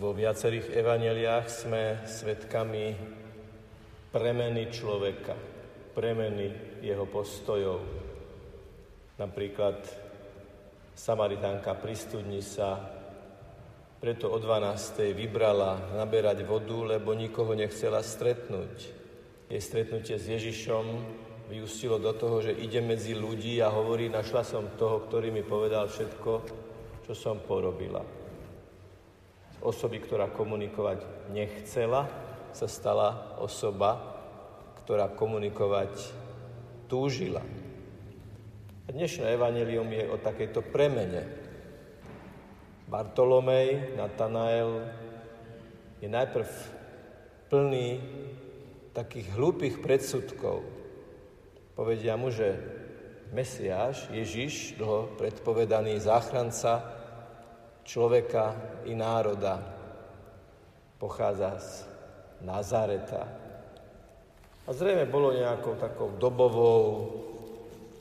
Vo viacerých evaneliách sme svedkami premeny človeka, premeny jeho postojov. Napríklad Samaritánka pri studni sa preto o 12. vybrala naberať vodu, lebo nikoho nechcela stretnúť. Jej stretnutie s Ježišom vyústilo do toho, že ide medzi ľudí a hovorí, našla som toho, ktorý mi povedal všetko, čo som porobila osoby, ktorá komunikovať nechcela, sa stala osoba, ktorá komunikovať túžila. A dnešné evanelium je o takejto premene. Bartolomej, Natanael je najprv plný takých hlúpých predsudkov. Povedia mu, že Mesiáš, Ježiš, dlho predpovedaný záchranca, človeka i národa. Pochádza z Nazareta. A zrejme bolo nejakou takou dobovou,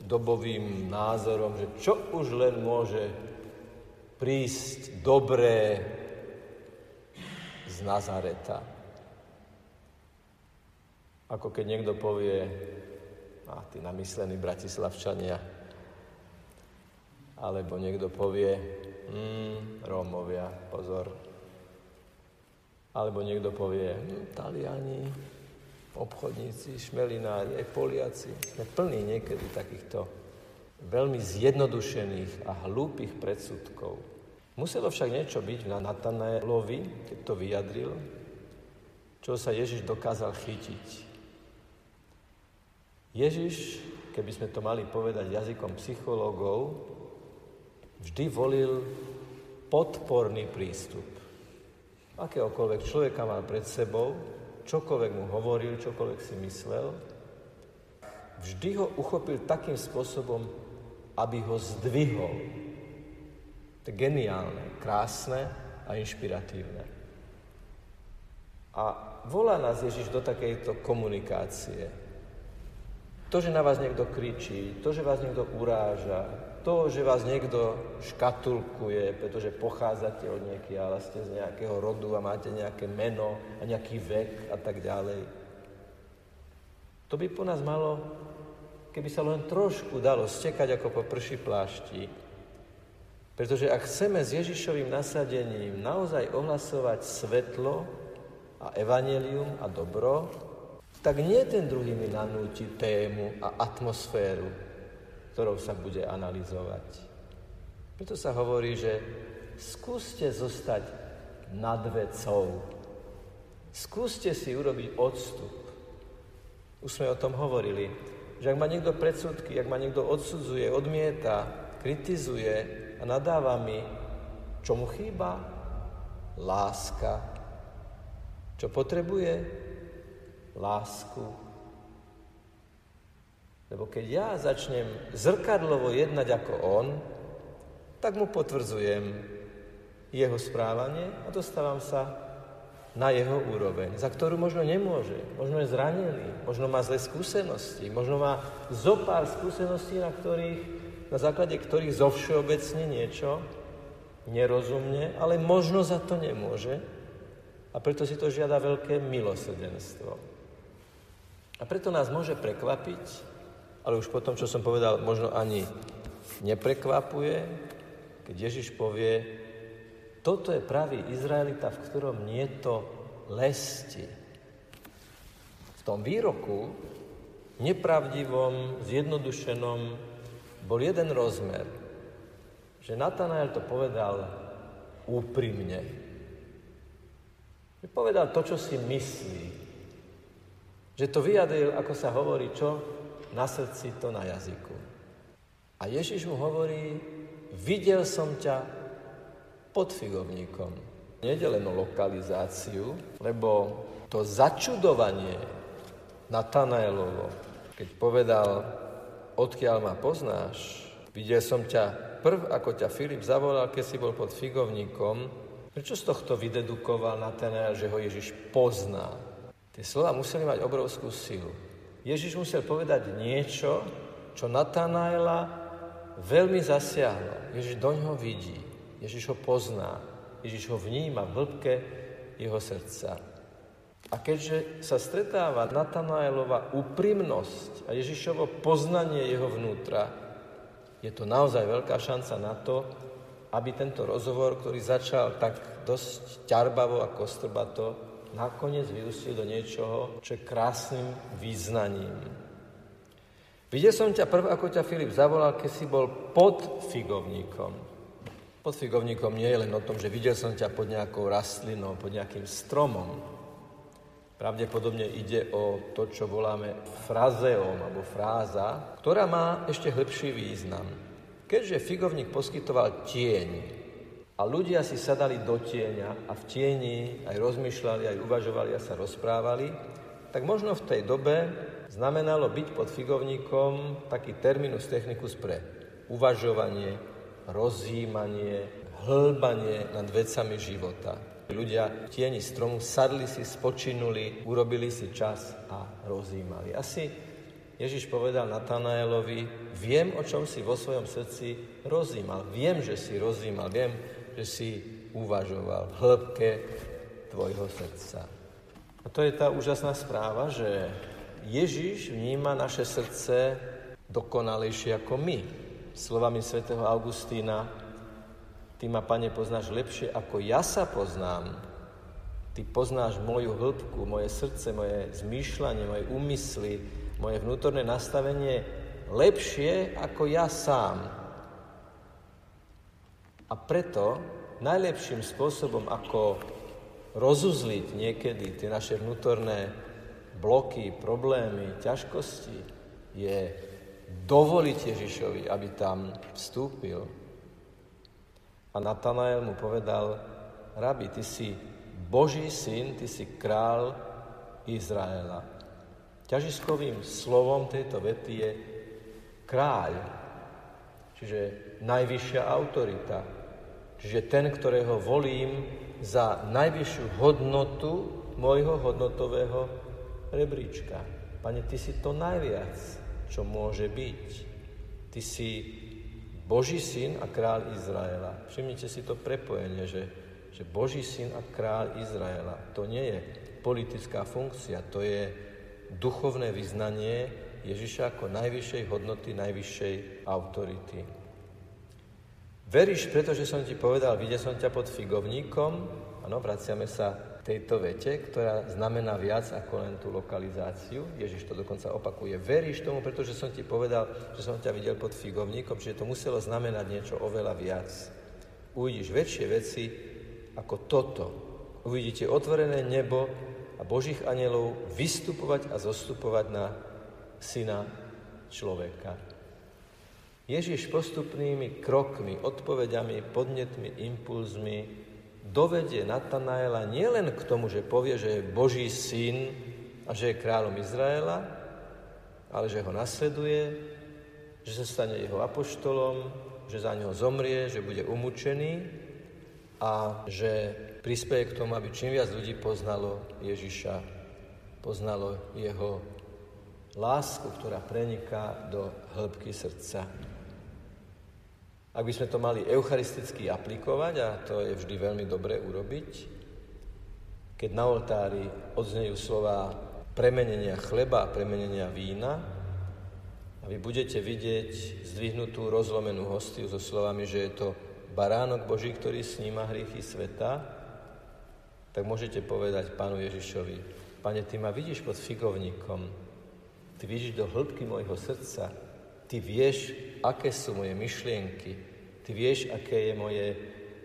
dobovým názorom, že čo už len môže prísť dobré z Nazareta. Ako keď niekto povie, a tí namyslení bratislavčania, alebo niekto povie, mm, Rómovia, pozor. Alebo niekto povie, mm, Taliani, obchodníci, šmelinári, aj Poliaci. Sme plní niekedy takýchto veľmi zjednodušených a hlúpých predsudkov. Muselo však niečo byť na Natanaelovi, keď to vyjadril, čo sa Ježiš dokázal chytiť. Ježiš, keby sme to mali povedať jazykom psychológov, vždy volil podporný prístup. Akéhokoľvek človeka mal pred sebou, čokoľvek mu hovoril, čokoľvek si myslel, vždy ho uchopil takým spôsobom, aby ho zdvihol. To je geniálne, krásne a inšpiratívne. A volá nás Ježiš do takejto komunikácie. To, že na vás niekto kričí, to, že vás niekto uráža, to, že vás niekto škatulkuje, pretože pochádzate od niekiaľ, ale ste z nejakého rodu a máte nejaké meno a nejaký vek a tak ďalej. To by po nás malo, keby sa len trošku dalo stekať ako po prší plášti. Pretože ak chceme s Ježišovým nasadením naozaj ohlasovať svetlo a evanelium a dobro, tak nie ten druhý mi nanúti tému a atmosféru, ktorou sa bude analyzovať. Preto sa hovorí, že skúste zostať nad vecou. Skúste si urobiť odstup. Už sme o tom hovorili, že ak ma niekto predsudky, ak ma niekto odsudzuje, odmieta, kritizuje a nadáva mi, čo mu chýba? Láska. Čo potrebuje? Lásku. Lebo keď ja začnem zrkadlovo jednať ako on, tak mu potvrdzujem jeho správanie a dostávam sa na jeho úroveň, za ktorú možno nemôže, možno je zranený, možno má zlé skúsenosti, možno má zo pár skúseností, na, ktorých, na základe ktorých zovšeobecne niečo nerozumne, ale možno za to nemôže a preto si to žiada veľké milosrdenstvo. A preto nás môže prekvapiť, ale už potom, čo som povedal, možno ani neprekvapuje, keď Ježiš povie, toto je pravý Izraelita, v ktorom nie to lesti. V tom výroku, nepravdivom, zjednodušenom, bol jeden rozmer, že Natanael to povedal úprimne. Povedal to, čo si myslí. Že to vyjadril, ako sa hovorí, čo? Na srdci, to na jazyku. A Ježiš mu hovorí, videl som ťa pod figovníkom. Nede len o lokalizáciu, lebo to začudovanie Natanaelovo, keď povedal, odkiaľ ma poznáš, videl som ťa prv, ako ťa Filip zavolal, keď si bol pod figovníkom, prečo z tohto vydedukoval Natanael, že ho Ježiš pozná? Tie slova museli mať obrovskú silu. Ježiš musel povedať niečo, čo Natanaela veľmi zasiahlo. Ježiš do ňoho vidí, Ježiš ho pozná. Ježiš ho vníma v hĺbke jeho srdca. A keďže sa stretáva Natanaelova úprimnosť a Ježišovo poznanie jeho vnútra, je to naozaj veľká šanca na to, aby tento rozhovor, ktorý začal tak dosť ťarbavo a kostrbato, nakoniec vyústil do niečoho, čo je krásnym význaním. Videl som ťa prv, ako ťa Filip zavolal, keď si bol pod figovníkom. Pod figovníkom nie je len o tom, že videl som ťa pod nejakou rastlinou, pod nejakým stromom. Pravdepodobne ide o to, čo voláme frazeom alebo fráza, ktorá má ešte hĺbší význam. Keďže figovník poskytoval tieň a ľudia si sadali do tieňa a v tieni aj rozmýšľali, aj uvažovali a sa rozprávali, tak možno v tej dobe znamenalo byť pod figovníkom taký terminus technicus pre uvažovanie, rozjímanie, hĺbanie nad vecami života. Ľudia v tieni stromu sadli si, spočinuli, urobili si čas a rozjímali. Asi Ježiš povedal Natanaelovi, viem, o čom si vo svojom srdci rozímal. Viem, že si rozímal, viem, že si uvažoval v hĺbke tvojho srdca. A to je tá úžasná správa, že Ježiš vníma naše srdce dokonalejšie ako my. Slovami svätého Augustína, ty ma, Pane, poznáš lepšie ako ja sa poznám. Ty poznáš moju hĺbku, moje srdce, moje zmýšľanie, moje úmysly, moje vnútorné nastavenie lepšie ako ja sám. A preto najlepším spôsobom, ako rozuzliť niekedy tie naše vnútorné bloky, problémy, ťažkosti, je dovoliť Ježišovi, aby tam vstúpil. A Natanael mu povedal, rabi, ty si Boží syn, ty si král Izraela. Ťažiskovým slovom tejto vety je kráľ, čiže najvyššia autorita, čiže ten, ktorého volím za najvyššiu hodnotu môjho hodnotového rebríčka. Pane, Ty si to najviac, čo môže byť. Ty si Boží syn a král Izraela. Všimnite si to prepojenie, že, že Boží syn a král Izraela. To nie je politická funkcia, to je duchovné vyznanie Ježiša ako najvyššej hodnoty, najvyššej autority. Veríš, pretože som ti povedal, videl som ťa pod figovníkom, áno, vraciame sa tejto vete, ktorá znamená viac ako len tú lokalizáciu. Ježiš to dokonca opakuje. Veríš tomu, pretože som ti povedal, že som ťa videl pod figovníkom, čiže to muselo znamenať niečo oveľa viac. Uvidíš väčšie veci ako toto. Uvidíte otvorené nebo a Božích anielov vystupovať a zostupovať na syna človeka. Ježiš postupnými krokmi, odpovediami, podnetmi, impulzmi dovedie Natanaela nielen k tomu, že povie, že je Boží syn a že je kráľom Izraela, ale že ho nasleduje, že sa stane jeho apoštolom, že za neho zomrie, že bude umúčený a že prispieje k tomu, aby čím viac ľudí poznalo Ježiša, poznalo jeho lásku, ktorá preniká do hĺbky srdca. Ak by sme to mali eucharisticky aplikovať, a to je vždy veľmi dobre urobiť, keď na oltári odznejú slova premenenia chleba a premenenia vína, a vy budete vidieť zdvihnutú rozlomenú hostiu so slovami, že je to baránok Boží, ktorý sníma hriechy sveta, tak môžete povedať pánu Ježišovi, pane, ty ma vidíš pod figovníkom, ty vidíš do hĺbky môjho srdca, Ty vieš, aké sú moje myšlienky. Ty vieš, aké je moje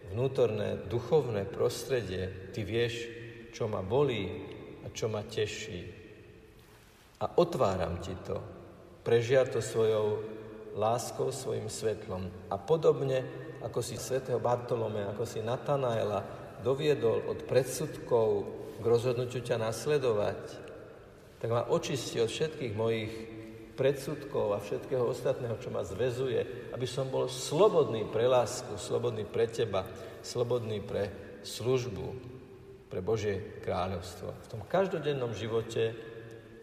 vnútorné, duchovné prostredie. Ty vieš, čo ma bolí a čo ma teší. A otváram ti to. Prežia to svojou láskou, svojim svetlom. A podobne, ako si svätého Bartolome, ako si Natanaela doviedol od predsudkov k rozhodnutiu ťa nasledovať, tak ma očisti od všetkých mojich predsudkov a všetkého ostatného, čo ma zväzuje, aby som bol slobodný pre lásku, slobodný pre teba, slobodný pre službu, pre Božie kráľovstvo. V tom každodennom živote,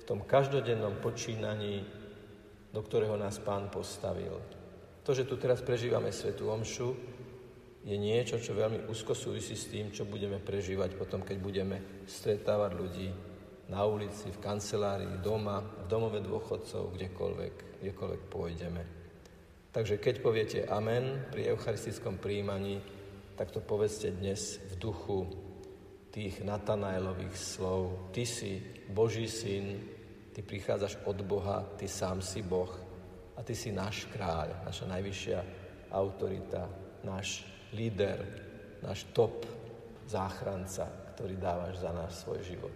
v tom každodennom počínaní, do ktorého nás Pán postavil. To, že tu teraz prežívame Svetú Omšu, je niečo, čo veľmi úzko súvisí s tým, čo budeme prežívať potom, keď budeme stretávať ľudí na ulici, v kancelárii, doma, v domove dôchodcov, kdekoľvek, kdekoľvek pôjdeme. Takže keď poviete amen pri eucharistickom príjmaní, tak to povedzte dnes v duchu tých Natanaelových slov. Ty si Boží syn, ty prichádzaš od Boha, ty sám si Boh a ty si náš kráľ, naša najvyššia autorita, náš líder, náš top záchranca, ktorý dávaš za náš svoj život.